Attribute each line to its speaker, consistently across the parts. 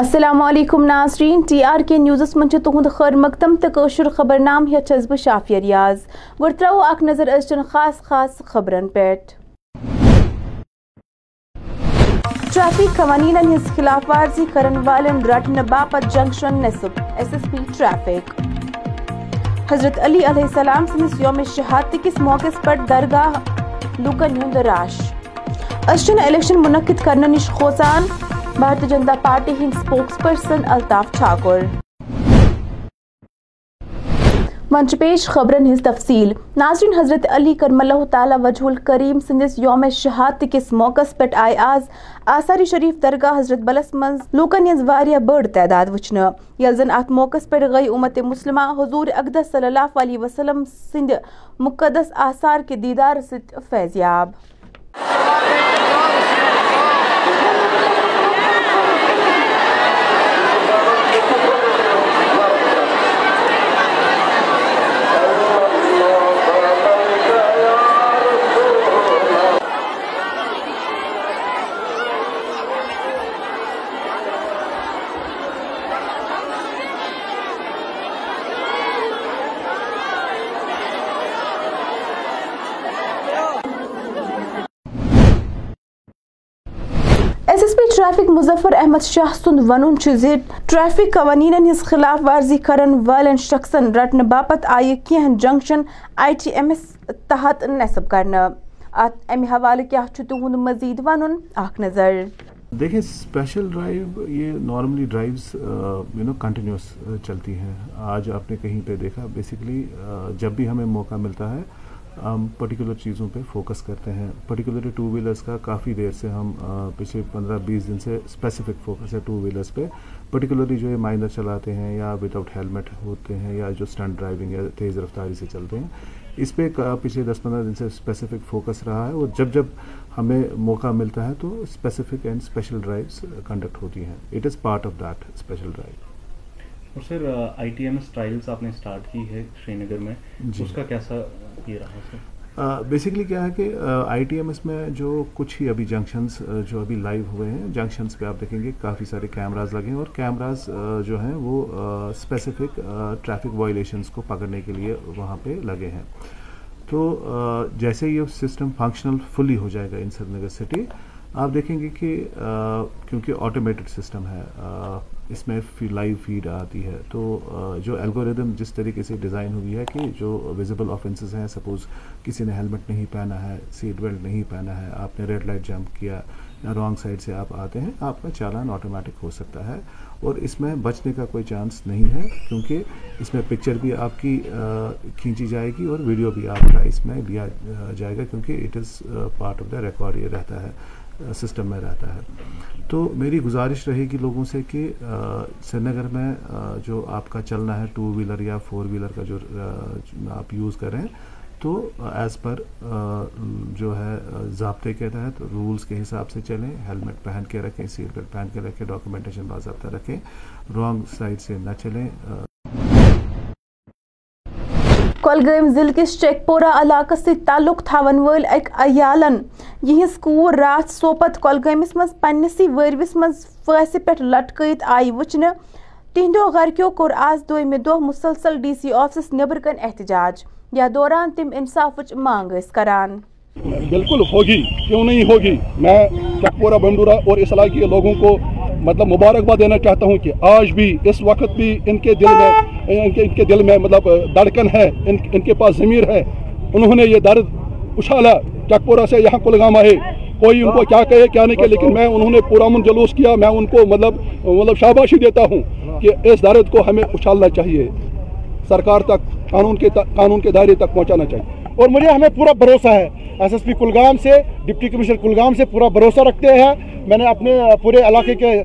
Speaker 1: السلام علیکم ناظرین، ٹی آر کے نیوزس من تہد خیر مقدم تو قشر خبر نام ہس بہ شافیہ ریاض۔ گو ترو اخ نظر ازچن خاص خاص خبرن پہ ٹریفک قوانین ہز خلاف ورزی کرن والن رٹن باپت جنکشن نصب ایس ایس پی ٹریفک۔ حضرت علی علیہ السلام سندس یوم شہادت کس موقع پر درگاہ لوکن ہند راش۔ اشن الیکشن منعقد کرنے نش کھوسان بھارتی جنتا پارٹی ہند سپوکس پرسن الطاف ٹھاکر۔ منچ پیش خبرن ہز تفصیل۔ ناظرین حضرت علی کرم اللہ تعالی وجہ الکریم سندس یوم شہادت کس موقع پہ آئے آز آثاری شریف درگاہ حضرت بلس من لوکن ہز واریاہ بڑ تعداد وچھن۔ یل زن ات موقع پہ گئی امت مسلمہ حضور اقدس صلی اللہ علیہ وسلم سند مقدس آثار کے دیدار ست فیضیاب S S P traffic Muzaffar Ahmad Shah سند ون ٹریفک قوانین ہز خلاف ورزی کرن والن شخصن رٹنے باپت آئی کی junction I T M S تحت نصب کرنے ات امہ حوالہ کیا تہد مزید ون اخ نظر۔
Speaker 2: دیکھیں اسپیشل ڈرائیو یہ normally drives you know continuous چلتی ہیں۔ آج آپ نے کہیں پہ دیکھا بیسکلی جب بھی ہمیں موقع ملتا ہے ہم پرٹیکولر چیزوں پہ فوکس کرتے ہیں۔ پرٹیکولرلی ٹو ویلرس کا کافی دیر سے ہم پچھلے پندرہ بیس دن سے اسپیسیفک فوکس ہے ٹو ویلرس پہ۔ پرٹیکولرلی جو یہ مائنر چلاتے ہیں یا وداؤٹ ہیلمٹ ہوتے ہیں یا جو اسٹنٹ ڈرائیونگ یا تیز رفتاری سے چلتے ہیں، اس پہ پچھلے دس پندرہ دن سے اسپیسیفک فوکس رہا ہے۔ اور جب جب ہمیں موقع ملتا ہے تو specific and special drives conduct ہوتی ہیں۔ It is part of that special drive
Speaker 3: اور sir I T M S trials آپ نے اسٹارٹ کی ہے شری نگر میں اس کا کیسا یہ رہا سر؟
Speaker 2: بیسکلی کیا ہے کہ آئی ٹی ایم ایس میں جو کچھ ہی ابھی جنکشنس جو ابھی لائیو ہوئے ہیں جنکشنس پہ آپ دیکھیں گے کافی سارے کیمراز لگے ہیں اور کیمراز جو ہیں وہ اسپیسیفک ٹریفک وائلیشنس کو پکڑنے کے لیے وہاں پہ لگے ہیں. تو جیسے یہ سسٹم فنکشنل فلی ہو جائے گا ان سری نگر سٹی آپ دیکھیں گے کہ کیونکہ آٹومیٹڈ سسٹم ہے اس میں لائیو فیڈ آتی ہے۔ تو جو الگوریدم جس طریقے سے ڈیزائن ہوئی ہے کہ جو ویزیبل آفینسز ہیں سپوز کسی نے ہیلمٹ نہیں پہنا ہے سیٹ بیلٹ نہیں پہنا ہے، آپ نے ریڈ لائٹ جمپ کیا یا رانگ سائڈ سے آپ آتے ہیں، آپ کا چالان آٹومیٹک ہو سکتا ہے۔ اور اس میں بچنے کا کوئی چانس نہیں ہے، کیونکہ اس میں پکچر بھی آپ کی کھینچی جائے گی اور ویڈیو بھی آپ کا اس میں لیا جائے گا، کیونکہ it is part of the record یہ رہتا ہے۔ سسٹم میں رہتا ہے۔ تو میری گزارش رہے گی لوگوں سے کہ سری نگر میں جو آپ کا چلنا ہے ٹو ویلر یا فور ویلر کا جو آپ یوز کریں، تو ایز پر جو ہے ضابطے کے تحت، رولز کے حساب سے چلیں، ہیلمٹ پہن کے رکھیں، سیٹ بیلٹ پہن کے رکھیں ڈاکومنٹیشن باضابطہ رکھیں، رانگ سائڈ سے نہ چلیں
Speaker 1: کولگام ضلع کس چیک پورہ علاقہ سی تعلق تھاون ول اک عیالن۔ یہز کور رات سوپت کولگامس مز پنسی وروس مز فٲسہِ پٮ۪ٹھ لٹکٲیِتھ آیہِ وٕچھنہٕ۔ تِہنٛدیو گرکیو کوٚر آز دویمہِ دۄہ مسلسل ڈی سی آفسس نیبر کن احتجاج۔ یتھ دوران تم انصافٕچ مانگ ٲسۍ کران۔
Speaker 4: بالکل ہوگی، کیوں نہیں ہوگی؟ میں چکپورہ بنڈورا اور اس علاقے کے لوگوں کو مطلب مبارکباد دینا چاہتا ہوں کہ آج بھی اس وقت بھی ان کے دل میں، ان کے ان کے دل میں مطلب دھڑکن ہے، ان ان کے پاس ضمیر ہے۔ انہوں نے یہ درد اچھالا، چکپورہ سے یہاں کلگام آئے۔ کوئی ان کو کیا کہے، کیا نہیں کہ لیکن میں، انہوں نے پورا من جلوس کیا۔ میں ان کو مطلب مطلب شاباشی دیتا ہوں کہ اس درد کو ہمیں اچھالنا چاہیے۔ سرکار تک، قانون کے قانون کے دائرے تک پہنچانا چاہیے۔
Speaker 5: اور مجھے ہمیں پورا بھروسہ ہے ایس ایس پی کلگام سے، ڈپٹی کمشنر کلگام سے پورا بھروسہ رکھتے ہیں۔ میں نے اپنے پورے علاقے کے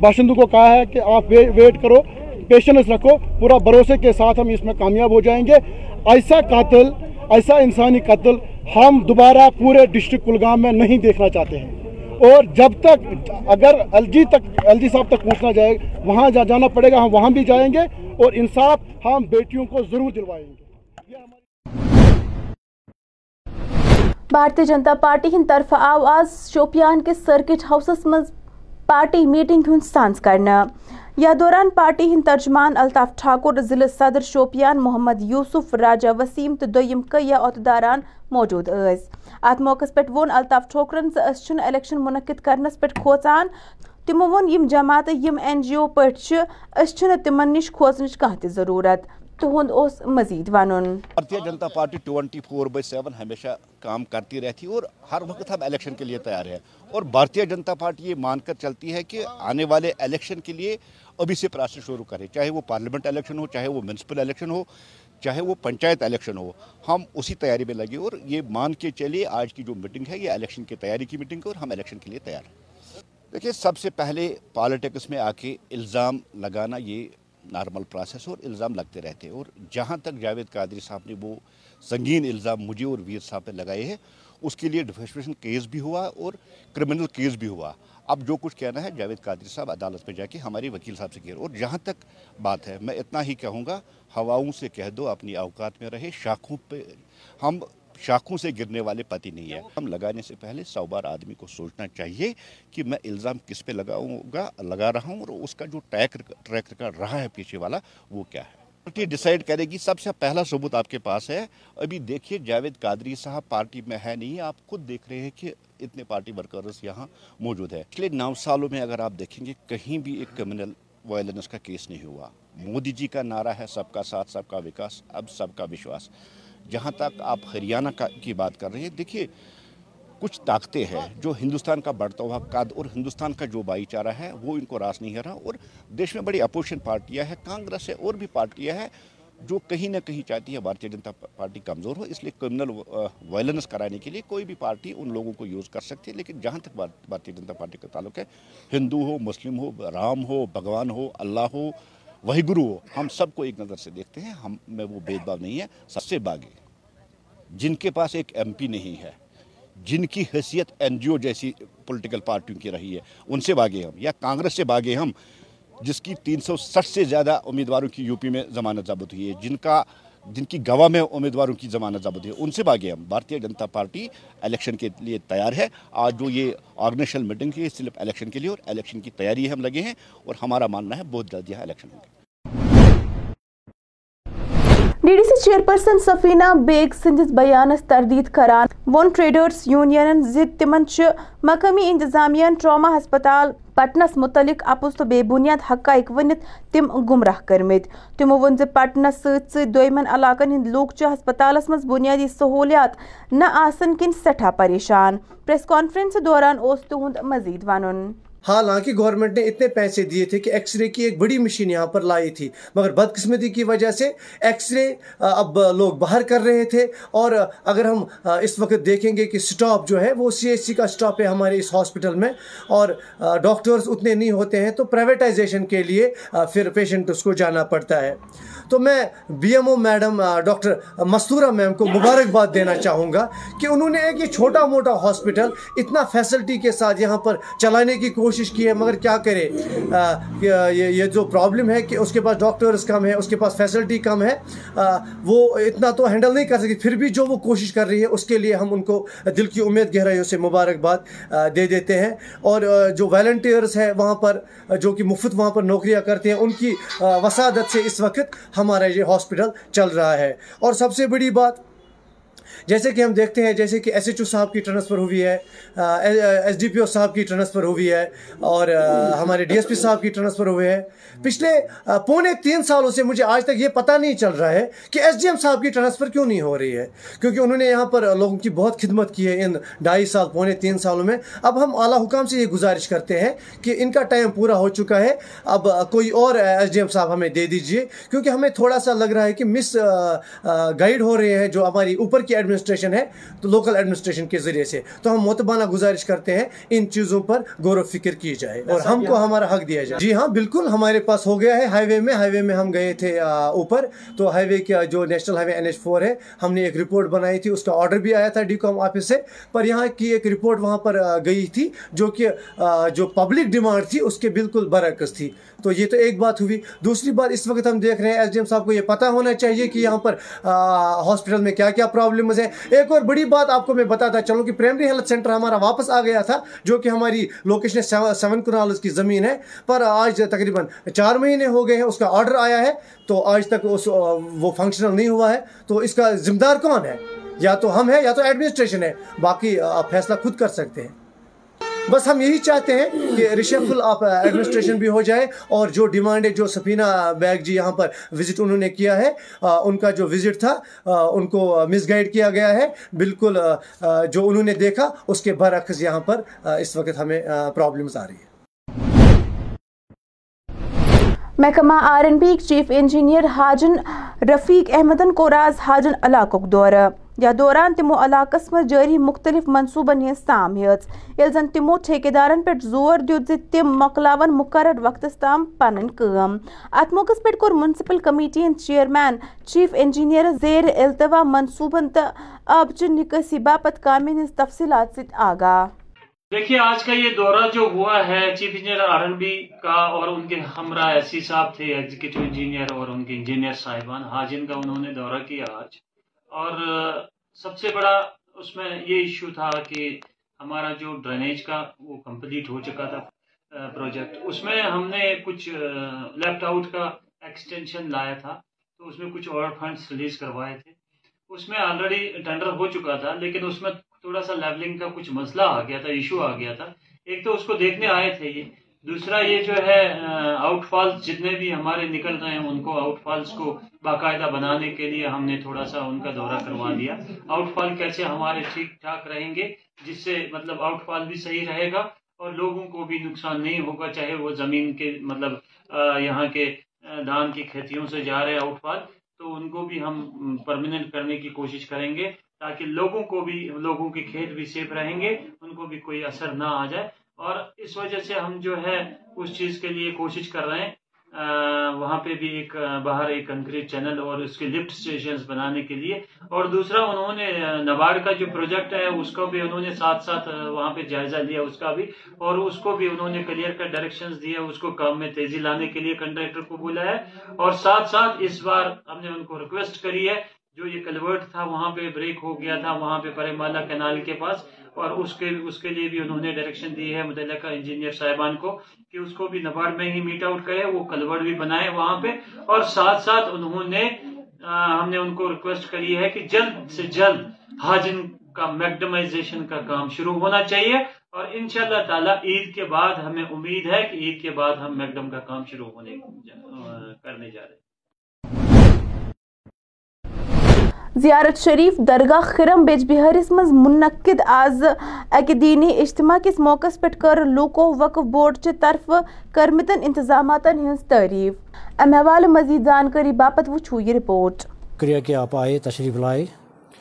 Speaker 5: باشندوں کو کہا ہے کہ آپ ویٹ کرو پیشنس رکھو، پورا بھروسے کے ساتھ ہم اس میں کامیاب ہو جائیں گے۔ ایسا قاتل، ایسا انسانی قتل ہم دوبارہ پورے ڈسٹرکٹ کلگام میں نہیں دیکھنا چاہتے ہیں۔ اور جب تک، اگر ایل جی تک ایل جی صاحب تک پہنچنا جائے، وہاں جانا پڑے گا، ہم وہاں بھی جائیں گے اور انصاف ہم بیٹیوں کو ضرور دلوائیں گے۔
Speaker 1: بھارتی جنتا پارٹی ہند طرف آو آز شوپیان کے سرکٹ ہاؤسس مز پارٹی میٹنگ ہند سانس کرنا۔ یا دوران پارٹی ہند ترجمان الطاف ٹھاکر، ضلع صدر شوپیان محمد یوسف، راجہ وسیم تو دویم کیا عہدیداران موجود ٲسۍ۔ ات موقع پہ وون الطاف ٹھوکرن زِ چھن الیکشن منعقد کرنس پہ کھوژان۔ تمو وون یم جماعت یم این جی او پہ تمن نش کھوژنچ کانٛہہ تہِ ضروٗرت۔ تہند اس مزید ونن
Speaker 6: Bharatiya Janata Party twenty four by seven ہمیشہ کام کرتی رہتی اور ہر وقت ہم الیکشن کے لیے تیار ہیں۔ اور بھارتیہ جنتا پارٹی یہ مان کر چلتی ہے کہ آنے والے الیکشن کے لیے ابھی سے پروسیس شروع کرے چاہے وہ پارلیمنٹ الیکشن ہو، چاہے وہ میونسپل الیکشن ہو، چاہے وہ پنچایت الیکشن ہو، ہم اسی تیاری میں لگے اور یہ مان کے چلیے آج کی جو میٹنگ ہے، یہ الیکشن کی تیاری کی میٹنگ ہے اور ہم الیکشن کے لیے تیار ہیں۔ دیکھیے، سب سے پہلے پالیٹکس میں آ کے الزام لگانا یہ نارمل پروسیس اور الزام لگتے رہتے اور جہاں تک جاوید قادری صاحب نے وہ سنگین الزام مجھے اور ویر صاحب پہ لگائے ہیں، اس کے لیے ڈیفیسٹریشن کیس بھی ہوا اور کرمنل کیس بھی ہوا۔ اب جو کچھ کہنا ہے، جاوید قادری صاحب عدالت میں جا کے ہمارے وکیل صاحب سے کہہ اور جہاں تک بات ہے، میں اتنا ہی کہوں گا، ہواؤں سے کہہ دو، اپنی اوقات میں رہے، شاخوں پہ ہم شاخوں سے گرنے والے پتی نہیں ہے۔ ہم لگانے سے پہلے سو بار آدمی کو سوچنا چاہیے کہ میں الزام کس پہ لگاؤں گا لگا رہا ہوں اور اس کا جو ٹریک ٹریک ریکارڈ رہا ہے پیچھے والا وہ کیا ہے؟ پارٹی ڈیسائیڈ کرے گی سب سے پہلا ثبوت آپ کے پاس ہے۔ ابھی دیکھیے جاوید قادری صاحب پارٹی میں ہے نہیں آپ خود دیکھ رہے ہیں کہ اتنے پارٹی ورکرز یہاں موجود ہے پچھلے نو سالوں میں اگر آپ دیکھیں گے کہیں بھی ایک کرمنل وائلنس کا کیس نہیں ہوا۔ مودی جی کا نعرہ ہے سب کا ساتھ سب کا وکاس اب سب کا وشواس۔ جہاں تک آپ ہریانہ کی بات کر رہے ہیں، دیکھیے، کچھ طاقتیں ہیں جو ہندوستان کا بڑھتا ہوا قد اور ہندوستان کا جو بھائی چارہ ہے، وہ ان کو راس نہیں ہے رہا۔ اور دیش میں بڑی اپوزیشن پارٹیاں ہیں، کانگریس ہے اور بھی پارٹیاں ہیں جو کہیں نہ کہیں چاہتی ہے بھارتیہ جنتا پارٹی کمزور ہو۔ اس لیے کرمنل وائلنس کرانے کے لیے کوئی بھی پارٹی ان لوگوں کو یوز کر سکتی ہے۔ لیکن جہاں تک بھارتیہ جنتا پارٹی کا تعلق ہے، ہندو ہو، مسلم ہو، رام ہو، بھگوان ہو، اللہ ہو وہی گرو ہو۔ ہم سب کو ایک نظر سے دیکھتے ہیں، ہم میں وہ بھید بھاؤ نہیں ہے، سب سے باغی۔ جن کے پاس ایک ایم پی نہیں ہے، جن کی حیثیت این جی او جیسی پولیٹیکل پارٹیوں کی رہی ہے، ان سے باغے ہم یا کانگریس سے باغے ہم، جس کی تین سو سٹھ سے زیادہ امیدواروں کی یو پی میں ضمانت ضابط ہوئی ہے، جن کا جن کی گواہ میں امیدواروں کی ضمانت ضابط ہے، ان سے باغے ہم۔ بھارتیہ جنتا پارٹی الیکشن کے لیے تیار ہے۔ آج جو یہ آرگنیشنل میٹنگ ہے صرف الیکشن کے لیے اور الیکشن کی تیاری ہم لگے ہیں اور ہمارا ماننا ہے بہت جلد یہاں الیکشن ہوں گے۔
Speaker 1: D D C chairperson Safina Baig سندس بیانس تردید کران۔ وون ٹریڈرز یونین زِ تمن مقامی انتظامیہ ٹراما ہسپتال پٹنس متعلق اپز تو بے بنیاد حقائق ونت تم گمراہ کرمت تمو ون پٹنس ست ست علاقن ہند لوگ چھ ہسپتالس مز بنیادی سہولیات نہ آسن کن سٹھا پریشان۔ پریس کانفرنس دوران اس تہد مزید ونن۔
Speaker 7: حالانکہ گورنمنٹ نے اتنے پیسے دیے تھے کہ ایکس رے کی ایک بڑی مشین یہاں پر لائی تھی۔ مگر بدقسمتی کی وجہ سے ایکس رے اب لوگ باہر کر رہے تھے۔ اور اگر ہم اس وقت دیکھیں گے کہ سٹاپ جو ہے وہ سی ایچ سی کا سٹاپ ہے ہمارے اس ہاسپٹل میں۔ اور ڈاکٹرز اتنے نہیں ہوتے ہیں تو پرائیویٹائزیشن کے لیے پھر پیشنٹ اس کو جانا پڑتا ہے۔ تو میں B M O madam doctor Mastoora ma'am کو مبارکباد دینا چاہوں گا کہ انہوں نے ایک یہ چھوٹا موٹا ہاسپٹل اتنا فیسلٹی کے ساتھ یہاں پر چلانے کی کوشش کی ہے، مگر کیا کرے؟ یہ جو پرابلم ہے کہ اس کے پاس ڈاکٹرز کم ہے اس کے پاس فیسلٹی کم ہے وہ اتنا تو ہینڈل نہیں کر سکتی، پھر بھی جو وہ کوشش کر رہی ہے، اس کے لیے ہم ان کو دل کی امید گہرائیوں سے مبارکباد دے دیتے ہیں۔ اور جو والنٹیئرس ہیں وہاں پر جو کہ مفت وہاں پر نوکریاں کرتے ہیں، ان کی وسادت سے اس وقت ہمارا یہ ہاسپٹل چل رہا ہے۔ اور سب سے بڑی بات جیسے کہ ہم دیکھتے ہیں، جیسے کہ ایس ایچ او صاحب کی ٹرانسفر ہوئی ہے ایس ڈی پی او صاحب کی ٹرانسفر ہوئی ہے، اور ہمارے ڈی ایس پی صاحب کی ٹرانسفر ہوئے ہیں۔ پچھلے پونے تین سالوں سے مجھے آج تک یہ پتہ نہیں چل رہا ہے کہ ایس ڈی ایم صاحب کی ٹرانسفر کیوں نہیں ہو رہی ہے۔ کیونکہ انہوں نے یہاں پر لوگوں کی بہت خدمت کی ہے ان ڈھائی سال، پونے تین سالوں میں۔ اب ہم اعلیٰ حکام سے یہ گزارش کرتے ہیں کہ ان کا ٹائم پورا ہو چکا ہے۔ اب کوئی اور ایس ڈی ایم صاحب ہمیں دے دیجیے، کیونکہ ہمیں تھوڑا سا لگ رہا ہے کہ مس گائیڈ ہو رہے ہیں جو ہماری اوپر کی ایڈمنسٹریشن ہے تو لوکل ایڈمنسٹریشن کے ذریعے سے۔ تو ہم متبانہ گزارش کرتے ہیں ان چیزوں پر غور و فکر کی جائے اور ہم کو ہمارا حق دیا جائے۔ جی ہاں بالکل ہمارے پاس ہو گیا ہے ہائی وے میں۔ ہائی وے میں ہم گئے تھے اوپر۔ تو ہائی وے کا جو national highway N H four ہے ہم نے ایک رپورٹ بنائی تھی اس کا آرڈر بھی آیا تھا ڈی کام آفس سے۔ پر یہاں کی ایک رپورٹ وہاں پر گئی تھی جو کہ جو پبلک ڈیمانڈ تھی اس کے بالکل برعکس تھی۔ تو یہ تو ایک بات ہوئی۔ دوسری بات اس وقت ہم دیکھ رہے ہیں ایس ڈی ایم صاحب کو یہ پتہ ہونا چاہیے کہ یہاں پر ہاسپٹل میں کیا کیا ہے۔ ایک اور بڑی بات آپ کو میں بتاتا چلوں کہ پریمری ہیلتھ سینٹر ہمارا واپس آ گیا تھا، جو کہ ہماری لوکیشن سیون کنالز کی زمین ہے۔ پر آج تقریباً چار مہینے ہو گئے ہیں، اس کا آرڈر آیا ہے۔ تو آج تک اس وہ فنکشنل نہیں ہوا ہے۔ تو اس کا ذمہ دار کون ہے؟ یا تو ہم ہیں یا تو ایڈمنسٹریشن ہے۔ باقی آپ فیصلہ خود کر سکتے ہیں۔ بس ہم یہی چاہتے ہیں کہ ریشفل آپ ایڈمنسٹریشن بھی ہو جائے اور جو ڈیمانڈ ہے، جو سفینہ بیگ جی یہاں پر وزٹ انہوں نے کیا ہے ان کا جو وزٹ تھا ان کو مس گائڈ کیا گیا ہے۔ بالکل جو انہوں نے دیکھا، اس کے برعکس یہاں پر اس وقت ہمیں پرابلمز
Speaker 1: آ رہی ہیں۔ محکمہ R N B chief engineer Hajan Rafiq احمدن کو راز حاجن علاقک دورہ۔ یا دوران تمو علاقس میں جاری مختلف منصوبن ہن سام ہز یل زن تمو ٹھیکیدارن پہ زور دیت تم مقلاون مقرر وقت تام پن کم ات موقع پہ کور منسپل کمیٹی ان چیئرمین چیف انجینئر زیر التوا منصوبن تو آبچہ
Speaker 8: نکاسی باپت کامن ہز تفصیلات ست آگاہ۔ دیکھیے، آج کا یہ دورہ جو ہوا ہے، chief engineer R N B کا اور ان کے ہمراہ ایسی صاحب تھے ایگزیکٹو انجینئر اور ان کے انجینئر صاحبان، حاجن کا انہوں نے دورہ کیا آج۔ اور سب سے بڑا اس میں یہ ایشو تھا کہ ہمارا جو ڈرینیج کا وہ کمپلیٹ ہو چکا تھا پروجیکٹ اس میں ہم نے کچھ لیفٹ آؤٹ کا ایکسٹینشن لایا تھا، تو اس میں کچھ اور فنڈس ریلیز کروائے تھے۔ اس میں آلریڈی ٹینڈر ہو چکا تھا، لیکن اس میں تھوڑا سا لیولنگ کا کچھ مسئلہ آ گیا تھا ایشو آ گیا تھا۔ ایک تو اس کو دیکھنے آئے تھے یہ۔ دوسرا یہ جو ہے آؤٹ فالس جتنے بھی ہمارے نکل رہے ہیں، ان کو آؤٹ فالس کو باقاعدہ بنانے کے لیے ہم نے تھوڑا سا ان کا دورہ کروا دیا۔ آؤٹ فال کیسے ہمارے ٹھیک ٹھاک رہیں گے، جس سے مطلب آؤٹ فال بھی صحیح رہے گا اور لوگوں کو بھی نقصان نہیں ہوگا، چاہے وہ زمین کے مطلب یہاں کے دان کی کھیتیوں سے جا رہے آؤٹ فال تو ان کو بھی ہم پرماننٹ کرنے کی کوشش کریں گے۔ تاکہ لوگوں کو بھی، لوگوں کے کھیت بھی سیف رہیں گے، ان کو بھی کوئی اثر نہ آ جائے۔ اور اس وجہ سے ہم جو ہے، اس چیز کے لیے کوشش کر رہے ہیں۔ وہاں پہ بھی ایک، باہر ایک کنکریٹ چینل اور اس کے لفٹ اسٹیشنز بنانے کے لیے۔ اور دوسرا، انہوں نے نبارڈ کا جو پروجیکٹ ہے، اس کو بھی انہوں نے ساتھ ساتھ وہاں پہ جائزہ لیا اس کا بھی۔ اور اس کو بھی انہوں نے کلیئر کا ڈائریکشنز دیا اس کو کام میں تیزی لانے کے لیے کنٹریکٹر کو بولا ہے۔ اور ساتھ ساتھ اس بار ہم نے ان کو ریکویسٹ کری ہے جو یہ کلورٹ تھا، وہاں پہ بریک ہو گیا تھا، وہاں پہ پرے مالا کینال کے پاس، اور اس کے اس کے لیے بھی انہوں نے ڈائریکشن دی ہے متعلقہ انجینئر صاحبان کو کہ اس کو بھی نبارڈ میں ہی میٹ آؤٹ کرے، وہ
Speaker 1: کلورٹ بھی بنائے وہاں پہ، اور ساتھ ساتھ انہوں نے ہم نے ان کو ریکویسٹ کری ہے کہ جلد سے جلد حاجن کا میکڈمائزیشن کا کام شروع ہونا چاہیے، اور انشاءاللہ اللہ تعالیٰ
Speaker 9: عید کے بعد ہمیں امید ہے کہ
Speaker 10: عید کے بعد ہم میکڈم کا کام شروع ہونے کرنے جا رہے ہیں۔ زیارت شریف درگاہ خرم بیج بہارس مز منعقد آز۔ اکہ دینی اجتماع کس موقع پہ کر
Speaker 9: لوکو وقف بورڈ چہ طرف کرمتن انتظامات ہز تعریف۔ ام حوالہ مزید جانکاری باپت وچھو یہ رپورٹ۔ شکریہ کہ آپ آئے تشریف لائے۔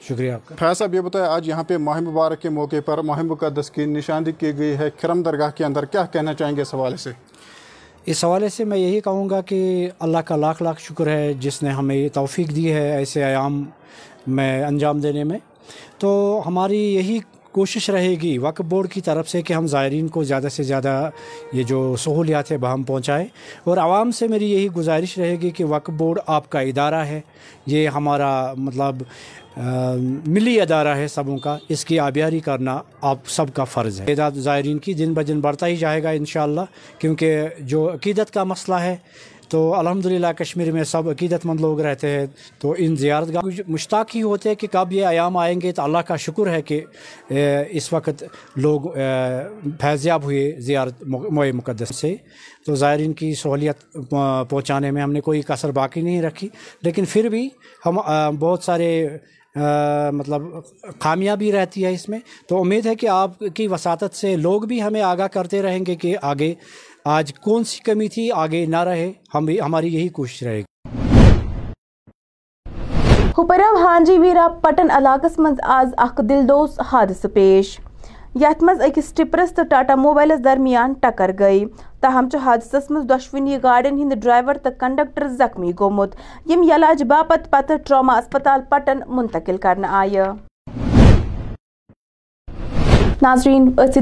Speaker 9: شکریہ۔ فیض صاحب یہ بتائیں آج یہاں پہ ماہ مبارک کے موقع پر ماہ مقدس کی نشاندی کی گئی ہے۔ کرم درگاہ کے اندر کیا کہنا چاہیں گے اس حوالے سے؟ اس حوالے سے میں یہی کہوں گا کہ اللہ کا لاکھ لاکھ شکر ہے جس نے ہمیں یہ توفیق دی ہے ایسے عیام میں انجام دینے میں۔ تو ہماری یہی کوشش رہے گی وقف بورڈ کی طرف سے کہ ہم زائرین کو زیادہ سے زیادہ یہ جو سہولیات ہے بہم پہنچائیں اور عوام سے میری یہی گزارش رہے گی کہ وقف بورڈ آپ کا ادارہ ہے، یہ ہمارا مطلب ملی ادارہ ہے سبوں کا، اس کی آبیاری کرنا آپ سب کا فرض ہے۔ تعداد زائرین کی دن بہ دن بڑھتا ہی جائے گا انشاءاللہ، کیونکہ جو عقیدت کا مسئلہ ہے تو الحمدللہ کشمیر میں سب عقیدت مند لوگ رہتے ہیں۔ تو ان زیارت گاہ مشتاق ہی ہوتے ہیں کہ کب یہ عیام آئیں گے تو اللہ کا
Speaker 1: شکر ہے کہ اس وقت لوگ فیضیاب ہوئے زیارت موئے مقدس سے۔ تو زائرین کی سہولیت پہنچانے میں ہم نے کوئی کثر باقی نہیں رکھی۔ لیکن پھر بھی ہم بہت سارے مطلب خامیاں بھی رہتی ہے اس میں۔ تو امید ہے کہ آپ کی وساطت سے لوگ بھی ہمیں آگاہ کرتے
Speaker 9: رہیں گے کہ آگے آج کون سی کمی تھی؟ آگے نہ رہے، ہم ہماری یہی کوشش رہے گی۔
Speaker 1: ہپرو ہانجی ویرا، پٹن علاقس من آز اخ دلدوس حادثہ پیش۔ یت مز اکس ٹپرس تو ٹاٹا موبائلس درمیان ٹکر گئی۔ تاہم حادثس مز دۄشوٕنی گاڑین ہند ڈرائیور تو کنڈکٹر زخمی گومت۔ یم یلاج باپت پتہ ٹراما اسپتال پٹن منتقل کرنا آیہ۔ ناظرین ورت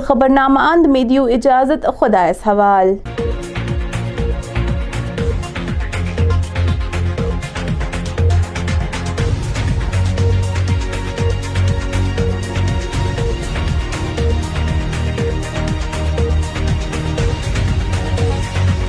Speaker 1: خبر نامہ اند میں دیو اجازت خدا حوال